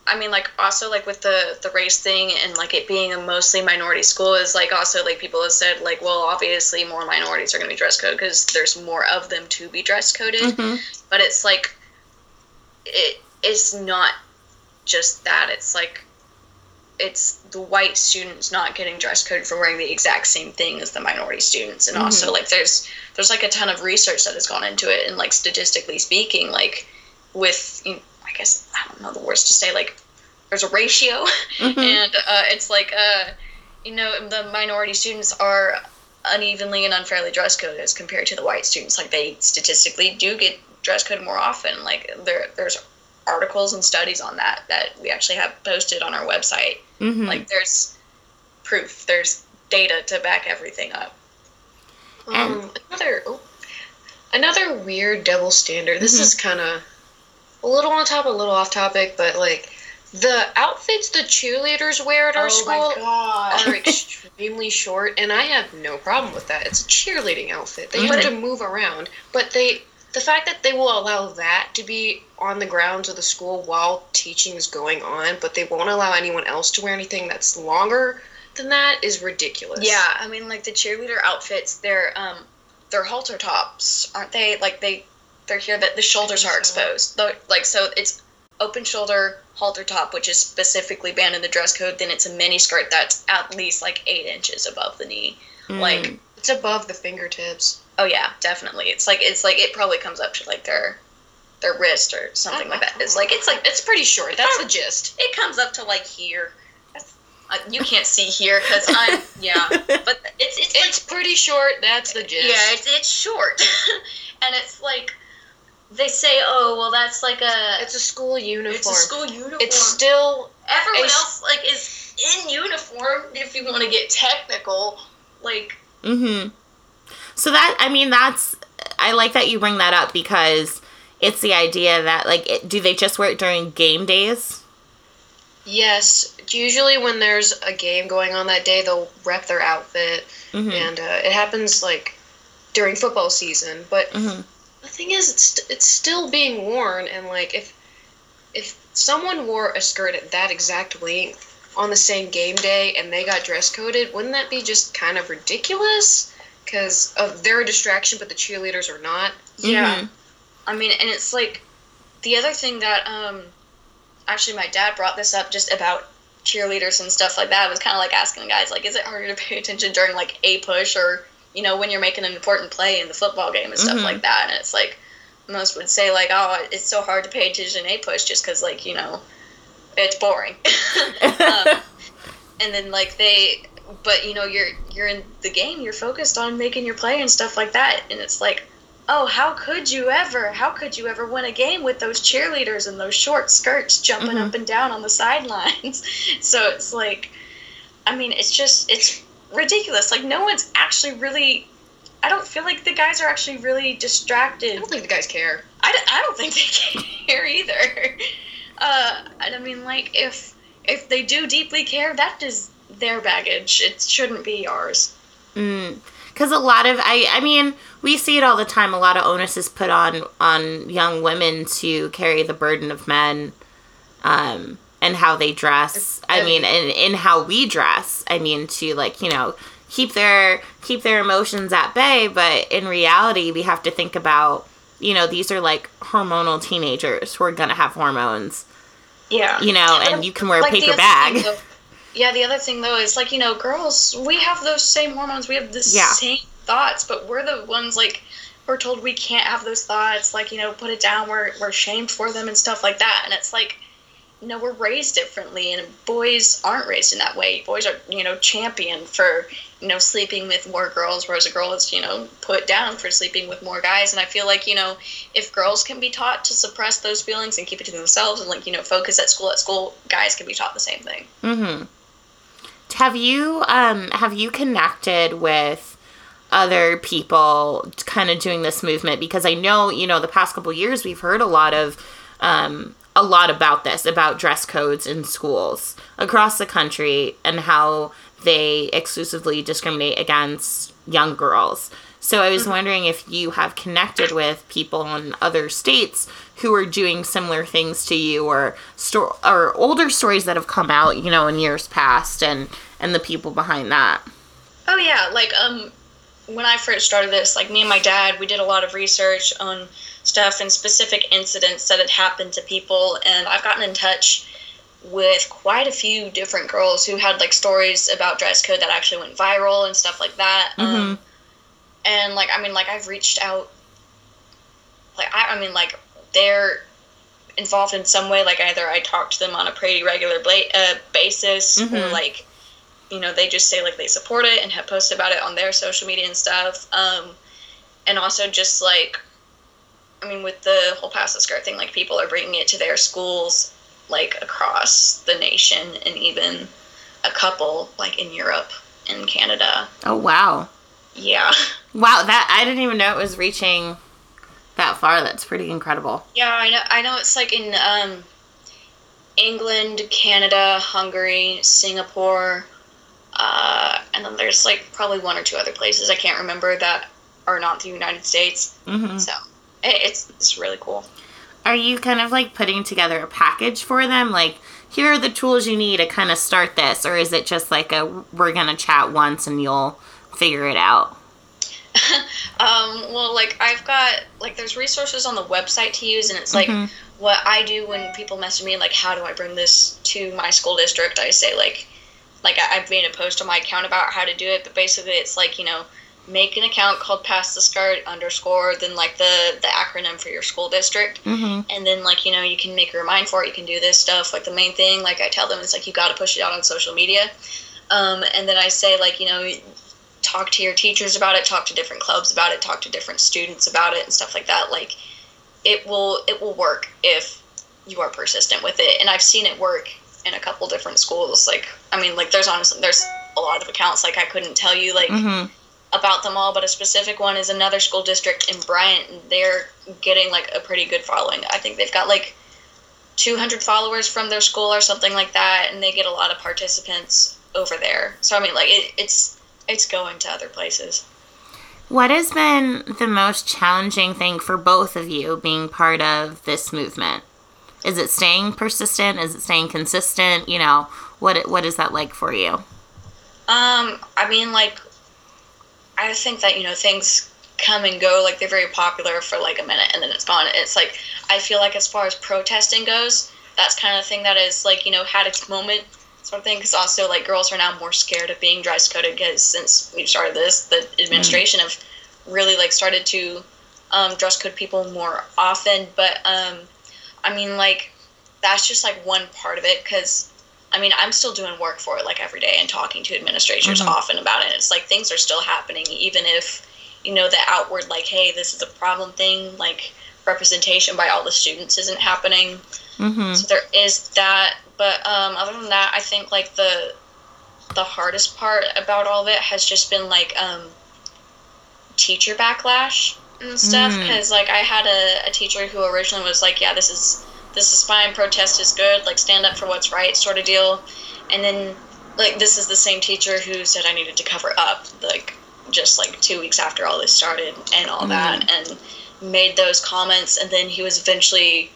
I mean, like also like with the the race thing and like it being a mostly minority school is like also like people have said like well obviously more minorities are going to be dress code because there's more of them to be dress coded. Mhm. But it's like it it's not just that. It's like it's the white students not getting dress code for wearing the exact same thing as the minority students. And also like there's there's like a ton of research that has gone into it. And like statistically speaking like with you know, i guess i don't know the words to say like there's a ratio. Mhm. *laughs* and uh, it's like uh, you know the minority students are unevenly and unfairly dress coded as compared to the white students. Like they statistically do get dress code more often. Like there there's articles and studies on that that we actually have posted on our website Mhm. like there's proof there's data to back everything up Um, another oh, another weird double standard. This Mhm. is kind of a little on top, a little off topic, but like the outfits the cheerleaders wear at our school are *laughs* extremely short, and I have no problem with that. It's a cheerleading outfit. They have Mhm. to move around, but they the fact that they will allow that to be on the grounds of the school while teaching is going on, but they won't allow anyone else to wear anything that's longer than that is ridiculous. Yeah, I mean, like the cheerleader outfits, they're um, they're halter tops, aren't they? Like they, they're here that the shoulders are exposed. Though, like so, it's open shoulder halter top, which is specifically banned in the dress code. Then it's a mini skirt that's at least like eight inches above the knee. Mm. Like, it's above the fingertips. Oh yeah, definitely. It's like it's like it probably comes up to like their their wrist or something like that. It's like it's like It's pretty short. That's the gist. it comes up to like here. Uh, you can't see here because I'm yeah, *laughs* but it's it's like pretty short. That's the gist. Yeah, it's, it's short. *laughs* and it's like, they say, oh, well, that's like a. It's a school uniform. it's a school uniform. It's still Everyone else, like, is in uniform, if you want to get technical. Like, Mm-hmm. So that I mean that's I like that you bring that up because it's the idea that like it, do they just wear it during game days? Yes, usually when there's a game going on that day, they'll rep their outfit, Mhm. and uh, it happens like during football season. But Mhm. the thing is, it's it's still being worn, and like if if someone wore a skirt at that exact length on the same game day and they got dress coded, wouldn't that be just kind of ridiculous? Because of they're a distraction, but the cheerleaders are not. Yeah. Mhm. I mean, and it's like the other thing that um actually my dad brought this up just about cheerleaders and stuff like that. I was kind of like asking the guys like, is it harder to pay attention during like a push or you know when you're making an important play in the football game and stuff Mhm. like that? And it's like most would say like, oh, it's so hard to pay attention a push just because like you know it's boring. *laughs* um, and then like they but you know you're you're in the game you're focused on making your play and stuff like that and it's like oh how could you ever how could you ever win a game with those cheerleaders and those short skirts jumping Mhm. up and down on the sidelines *laughs* so it's like i mean it's just it's ridiculous like no one's actually really i don't feel like the guys are actually really distracted I don't think the guys care. I, d- I don't think they *laughs* care either. Uh, and I mean, like, if if they do deeply care, that is their baggage. It shouldn't be ours. because a lot of I I mean we see it all the time. A lot of onus is put on on young women to carry the burden of men, um, and how they dress. I mean, and in how we dress. I mean, to like you know keep their keep their emotions at bay. But in reality, we have to think about you know these are like hormonal teenagers who are gonna have hormones. Yeah. You know, and you can wear a Like, the paper bag. though- yeah, the other thing though is like you know, girls, we have those same hormones. We have the Yeah. same thoughts, but we're the ones like we're told we can't have those thoughts. Like you know, put it down. We're we're shamed for them and stuff like that. And it's like. You know, we're raised differently, and boys aren't raised in that way. Boys are, you know, championed for, you know, sleeping with more girls, whereas a girl is, you know, put down for sleeping with more guys. And I feel like, you know, if girls can be taught to suppress those feelings and keep it to themselves and, like, you know, focus at school, at school, guys can be taught the same thing. Mm-hmm. Have you um have you connected with other people kind of doing this movement because I know, you know, the past couple years we've heard a lot of um a lot about this, about dress codes in schools across the country and how they exclusively discriminate against young girls. So I was wondering if you have connected with people in other states who are doing similar things to you, or sto- or older stories that have come out, you know, in years past, and and the people behind that. Oh yeah, like um, when I first started this, like me and my dad, we did a lot of research on stuff and specific incidents that had happened to people, and I've gotten in touch with quite a few different girls who had like stories about dress code that actually went viral and stuff like that. Um, and like I mean, like I've reached out, like I, I mean, like they're involved in some way. Like either I talk to them on a pretty regular bla- uh, basis, or Mhm. like you know they just say like they support it and have posted about it on their social media and stuff. Um, and also just like, I mean, with the whole pass the skirt thing, like people are bringing it to their schools like across the nation and even a couple like in Europe and Canada. Oh wow, Yeah. wow! That I didn't even know it was reaching that far. That's pretty incredible. Yeah, I know. I know it's like in um, England, Canada, Hungary, Singapore, uh, and then there's like probably one or two other places I can't remember that are not the United States. hmm So it, it's it's really cool. Are you kind of like putting together a package for them? Like, here are the tools you need to kind of start this, or is it just like a we're gonna chat once and you'll figure it out? *laughs* Um, well, like I've got like there's resources on the website to use, and it's like Mhm. what I do when people message me like, how do I bring this to my school district? I say like, like I, I've made a post on my account about how to do it, but basically it's like you know, make an account called Pass the Skirt underscore, then like the the acronym for your school district, Mm-hmm. and then like you know you can make a remind for it. You can do this stuff. Like the main thing, like I tell them, is like you got to push it out on social media, um, and then I say like you know talk to your teachers about it, talk to different clubs about it, talk to different students about it, and stuff like that. Like it will it will work if you are persistent with it, and I've seen it work in a couple different schools. Like I mean, like there's honestly there's a lot of accounts like I couldn't tell you like Mm-hmm. about them all, but a specific one is another school district in Bryant. And they're getting like a pretty good following. I think they've got like 200 followers from their school or something like that, and they get a lot of participants over there. So I mean, like it, it's it's going to other places. What has been the most challenging thing for both of you being part of this movement? Is it staying persistent? Is it staying consistent? You know, what what is that like for you? Um, I mean, like, I think that you know things come and go. Like they're very popular for like a minute and then it's gone. It's like I feel like as far as protesting goes, that's kind of thing that is like you know had its moment sort of thing. Because also like girls are now more scared of being dress coded because since we've started this, the administration have really like started to um, dress code people more often. But um, I mean like that's just like one part of it because I mean, I'm still doing work for it like every day and talking to administrators Mhm. often about it. It's like things are still happening, even if, you know, the outward, like, hey, this is a problem thing, like representation by all the students isn't happening. Mm-hmm. So there is that. But um, other than that, I think like the the hardest part about all of it has just been like um, teacher backlash and stuff. Mm. Because like I had a, a teacher who originally was like, yeah, this is this is fine, protest is good, like stand up for what's right, sort of deal. And then like this is the same teacher who said I needed to cover up, like just like two weeks after all this started and all that, and made those comments. And then he was eventually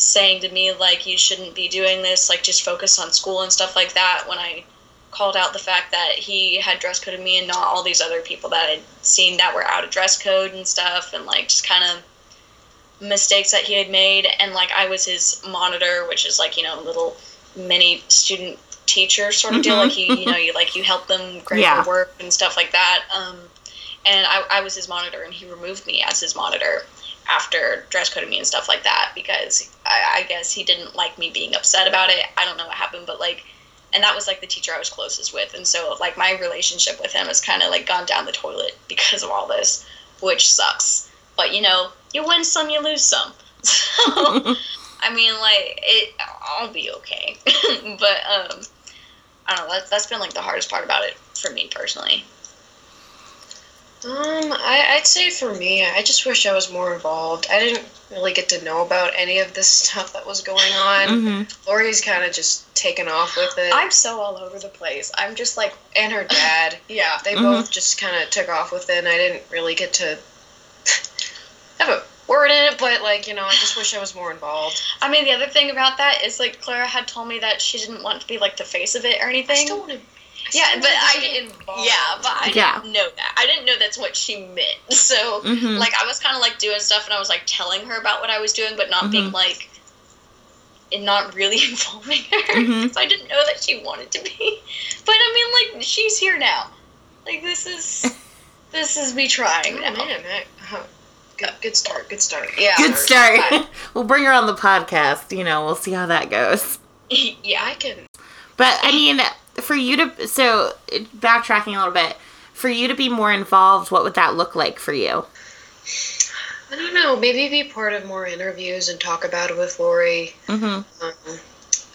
saying to me like you shouldn't be doing this like just focus on school and stuff like that when i called out the fact that he had dress coded me and not all these other people that i'd seen that were out of dress code and stuff and like just kind of mistakes that he had made and like i was his monitor which is like you know a little mini student teacher sort of deal like you you know you like you help them grade Yeah. their work and stuff like that um and I, I was his monitor and he removed me as his monitor after dress coding me and stuff like that because I, I guess he didn't like me being upset about it. I don't know what happened, but like, and that was like the teacher I was closest with, and so like my relationship with him has kind of like gone down the toilet because of all this, which sucks. But you know, you win some, you lose some. So *laughs* I mean, like it, I'll be okay. *laughs* but um, I don't know. That's that's been like the hardest part about it for me personally. Um, I, I'd say for me, I just wish I was more involved. I didn't really get to know about any of this stuff that was going on. Mm-hmm. Lori's kind of just taken off with it, I'm so all over the place. I'm just like, and her dad. *laughs* yeah. They Mhm. both just kind of took off with it, and I didn't really get to *laughs* have a word in it. But like, you know, I just wish I was more involved. I mean, the other thing about that is like Clara had told me that she didn't want to be like the face of it or I anything. still want to. Yeah, but I didn't- involved. yeah, but I Yeah. didn't know that. I didn't know that's what she meant. *laughs* So, Mm-hmm. like, I was kind of like doing stuff, and I was like telling her about what I was doing, but not being Mhm. like, and not really *laughs* involving her. Mhm. 'cause I didn't know that she wanted to be. *laughs* But I mean, like, she's here now. Like, this is this is me trying Oh, now. man, I, huh. good, good start. Good start. Yeah. Good start. we'll bring her on the podcast. You know, we'll see how that goes. yeah. I can. But I mean, for you to so backtracking a little bit, for you to be more involved, what would that look like for you? I don't know. Maybe be part of more interviews and talk about it with Lori. Mm-hmm. Um,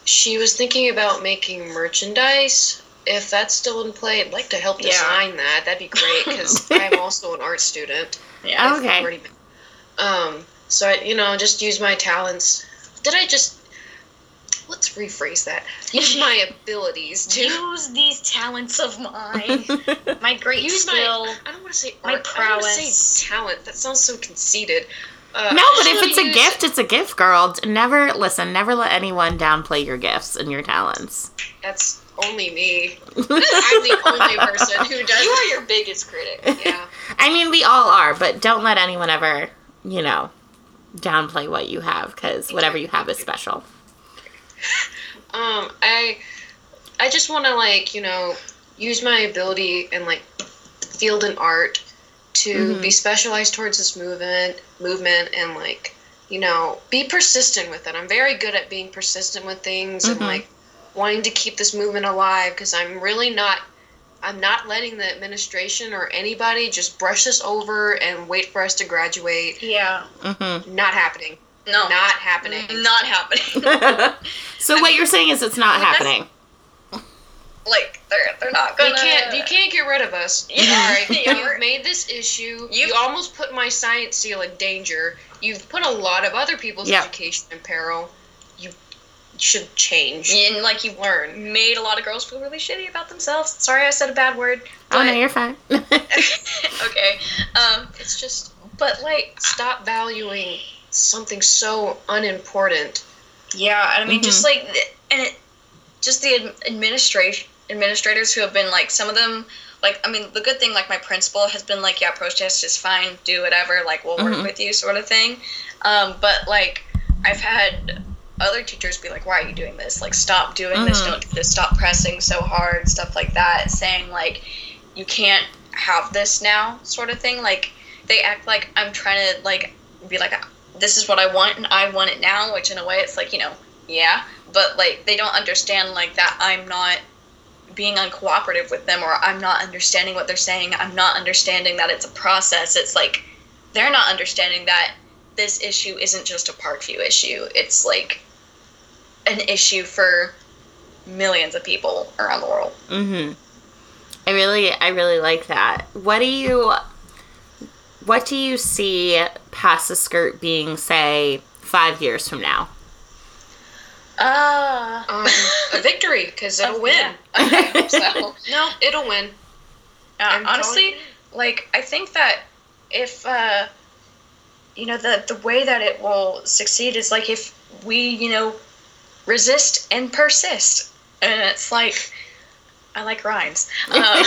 she was thinking about making merchandise. If that's still in play, I'd like to help Yeah. design that. That'd be great because *laughs* I'm also an art student. Yeah. Okay. Um, so I, you know, just use my talents. Did I just? Let's rephrase that. Use my abilities to Use these talents of mine. *laughs* My great use my. skill. I don't want to say my art. I to prowess. say talent. That sounds so conceited. Uh, No, but if it's a gift, it's a gift, girl. Never listen. Never let anyone downplay your gifts and your talents. that's only me. *laughs* I'm the only person who does. You are your biggest critic. *laughs* Yeah. I mean, we all are, but don't let anyone ever, you know, downplay what you have because whatever you have is special. *laughs* Um, I, I just want to like you know use my ability and like field and art to Mhm. be specialized towards this movement, movement, and like you know be persistent with it. I'm very good at being persistent with things and Mhm. like wanting to keep this movement alive because I'm really not. I'm not letting the administration or anybody just brush us over and wait for us to graduate. Yeah. hmm Not happening. No. Not happening. Not happening. *laughs* so what you're saying is it's not happening. like they're they're not gonna. You can't you can't get rid of us. *laughs* Yeah. Sorry. You've made this issue. You've- you almost put my science seal in danger. You've put a lot of other people's Yeah. education in peril. You should change. And like you've Learn. made a lot of girls feel really shitty about themselves. Sorry, I said a bad word. oh no, you're fine. *laughs* okay. Um, It's just but like, stop valuing something so unimportant. yeah, I mean, just Mhm. like, and it, just the administration administrators who have been like, some of them, like, I mean, the good thing, like, my principal has been like, yeah, protest is fine, do whatever, like, we'll work Mhm. with you, sort of thing. Um, but like, I've had other teachers be like, why are you doing this? Like, stop doing this. Mhm. Don't do this. Stop pressing so hard. Stuff like that. Saying like, you can't have this now, sort of thing. Like, they act like I'm trying to like be like, this is what I want and I want it now. Which in a way, it's like you know, yeah, but like they don't understand like that. I'm not being uncooperative with them or I'm not understanding what they're saying. I'm not understanding that it's a process. It's like they're not understanding that this issue isn't just a Parkview issue. It's like an issue for millions of people around the world. hmm I really, I really like that. What do you, what do you see Pass the Skirt being, say, five years from now? Ah. Um, a victory because it'll *laughs* win. yeah. *laughs* I hope so. *laughs* No, it'll win. Uh, honestly, telling like I think that if uh, you know the the way that it will succeed is like if we you know resist and persist, and it's like I like rhymes, uh,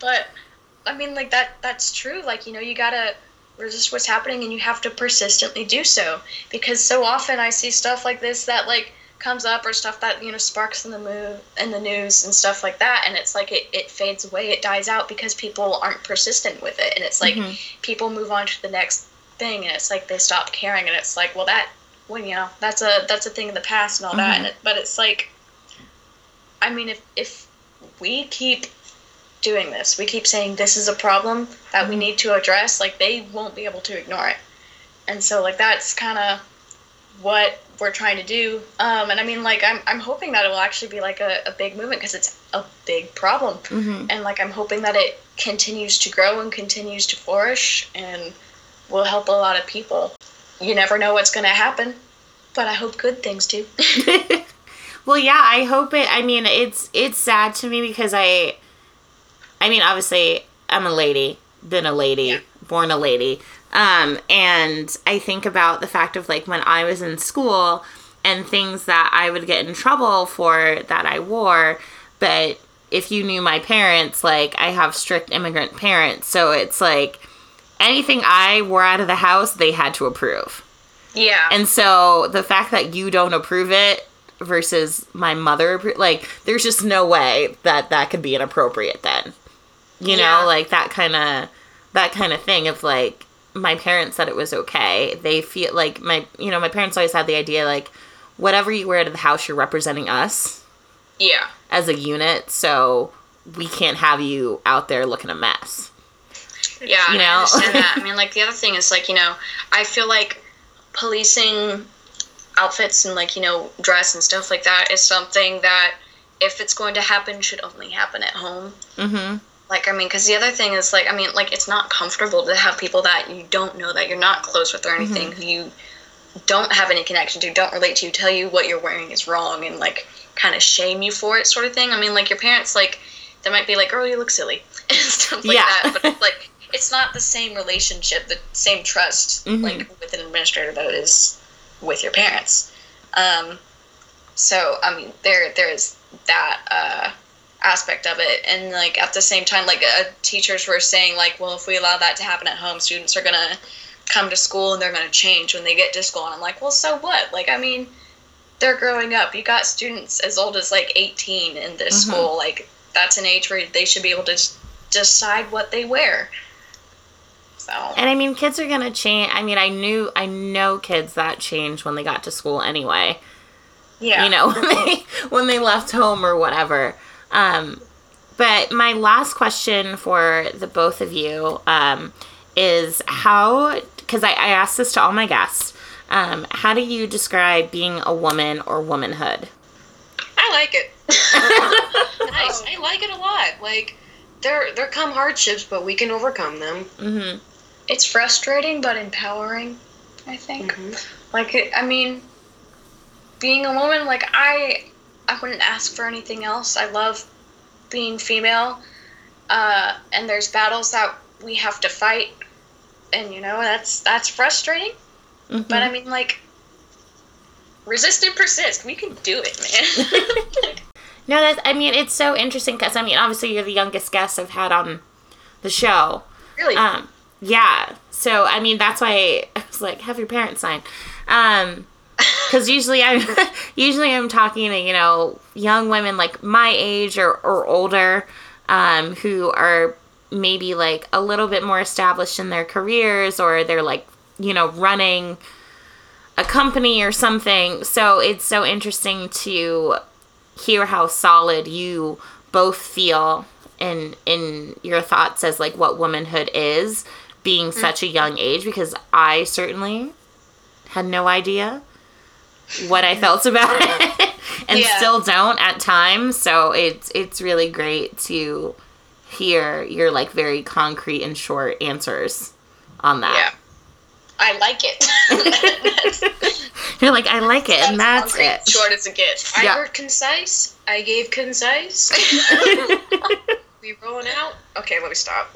but I mean like that that's true. Like you know you gotta resist what's happening and you have to persistently do so because so often I see stuff like this that like comes up or stuff that you know sparks in the move in the news and stuff like that and it's like it, it fades away it dies out because people aren't persistent with it and it's like Mhm. people move on to the next thing and it's like they stop caring and it's like well that well you know that's a that's a thing in the past and all that Mhm. and it, but it's like i mean if if we keep doing this. We keep saying this is a problem that we Mhm. need to address like they won't be able to ignore it. And so like that's kind of what we're trying to do. Um, and i mean like I'm, I'm hoping that it will actually be like a, a big movement because it's a big problem. Hmm and like i'm hoping that it continues to grow and continues to flourish and will help a lot of people. You never know what's going to happen but i hope good things do. *laughs* *laughs* Well, yeah, I hope it. I mean, it's it's sad to me because I, I mean, obviously, I'm a lady, been a lady, Yeah. born a lady, um, and I think about the fact of like when I was in school and things that I would get in trouble for that I wore, but if you knew my parents, like I have strict immigrant parents, so it's like anything I wore out of the house, they had to approve. yeah And so the fact that you don't approve it versus my mother, like, there's just no way that that could be inappropriate then. You Yeah. know, like that kind of that kind of thing of like my parents said it was okay. They feel like my you know, my parents always had the idea like whatever you wear to the house you're representing us yeah as a unit, so we can't have you out there looking a mess. Yeah, You and I know? understand that. I *laughs* mean, like the other thing is like you know, I feel like policing outfits and like you know dress and stuff like that is something that if it's going to happen should only happen at home. Mhm. Like I mean, because the other thing is like I mean, like it's not comfortable to have people that you don't know that you're not close with or anything who you don't have any connection to, don't relate to, tell you what you're wearing is wrong and like kind of shame you for it, sort of thing. I mean, like your parents like they might be like, "Girl, you look silly," *laughs* and stuff like Yeah. that. But it's like it's not the same relationship, the same trust, Mhm. like with an administrator that it is with your parents. Um, so I mean, there there is that uh, aspect of it, and like at the same time, like uh, teachers were saying, like, well, if we allow that to happen at home, students are gonna come to school and they're gonna change when they get to school. And I'm like, well, so what? Like, I mean, they're growing up. You got students as old as like 18 in this Mhm. school. Like, that's an age where they should be able to decide what they wear. So And I mean, kids are gonna change. I mean, I knew, I know kids that changed when they got to school anyway. yeah, You know, *laughs* when they when they left home or whatever. Um, but my last question for the both of you um, is how, because I, I asked this to all my guests. Um, how do you describe being a woman or womanhood? I like it. *laughs* *laughs* nice. I like it a lot. Like there there come hardships, but we can overcome them. Mm-hmm. It's frustrating but empowering, I think. Like it, I mean, being a woman, like I, I wouldn't ask for anything else. I love being female, uh, and there's battles that we have to fight, and you know that's that's frustrating. Mm-hmm. But I mean, like, resist and persist. We can do it, man. *laughs* *laughs* No, that's. I mean, it's so interesting because I mean, obviously, you're the youngest guest I've had on the show. really. Um, yeah. So I mean, that's why I was like, have your parents sign. Um, because usually I'm *laughs* usually I'm talking to you know young women like my age or or older, um, who are maybe like a little bit more established in their careers or they're like you know running a company or something. So it's so interesting to hear how solid you both feel in in your thoughts as like what womanhood is being such a young age because I certainly had no idea what I felt about *laughs* it and Yeah. still don't at times so it's it's really great to hear your like very concrete and short answers on that. yeah. I like it. *laughs* You're like I like it and that's concrete, it. Short as it gets. I Yeah. heard concise. I gave concise. *laughs* we rolling out. Okay, let me stop.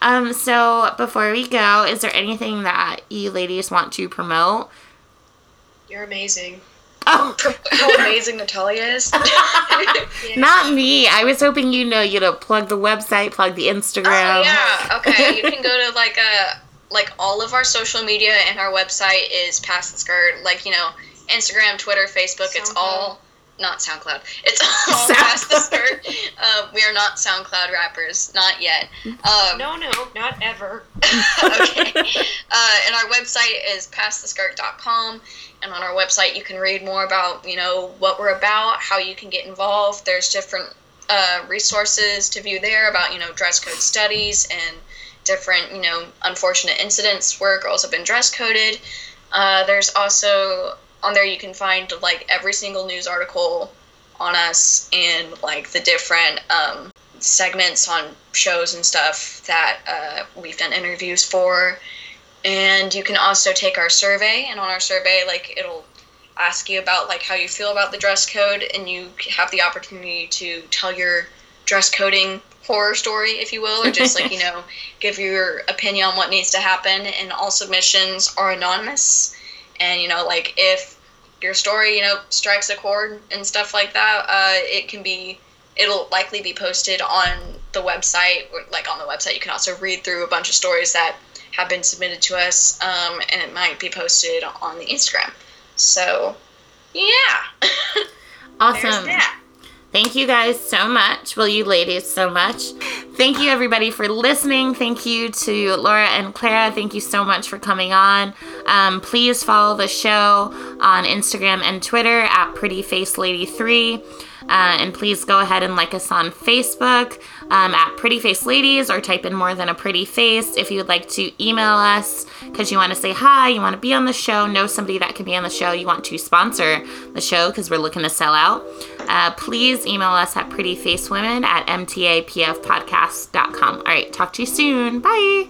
Um, so before we go, is there anything that you ladies want to promote? You're amazing. Oh, *laughs* How amazing Natalia is. *laughs* not me. I was hoping you know you to plug the website, plug the Instagram. Oh yeah. Okay. You can go to like a like all of our social media and our website is Pass the Skirt. Like you know, Instagram, Twitter, Facebook. It's all not SoundCloud. It's *laughs* all Sound- Pass the Skirt. Uh, we are not SoundCloud rappers, not yet. Um, No, no, not ever. *laughs* okay. *laughs* Uh, and our website is passtheskirt.com. And on our website, you can read more about, you know, what we're about, how you can get involved. There's different uh, resources to view there about, you know, dress code studies and different, you know, unfortunate incidents where girls have been dress coded. Uh, there's also on there you can find like every single news article on us and like the different um, segments on shows and stuff that uh, we've done interviews for. And you can also take our survey, and on our survey, like it'll ask you about like how you feel about the dress code, and you have the opportunity to tell your dress coding horror story, if you will, or just like you *laughs* know give your opinion on what needs to happen. And all submissions are anonymous, and you know like if your story you know strikes a chord and stuff like that, uh, it can be it'll likely be posted on the website like on the website. You can also read through a bunch of stories that have been submitted to us um, and it might be posted on the instagram. So yeah. *laughs* Awesome. Thank you guys so much. Well, you ladies so much. Thank you everybody for listening. Thank you to Laura and Clara. Thank you so much for coming on. Um, please follow the show on Instagram and Twitter at PrettyFaceLady3. Uh, and please go ahead and like us on Facebook um, at Pretty Face Ladies or type in more than a pretty face if you would like to email us because you want to say hi, you want to be on the show, know somebody that can be on the show, you want to sponsor the show because we're looking to sell out. Uh, please email us at prettyfacewomen at mtapfpodcast.com. All right, talk to you soon. Bye.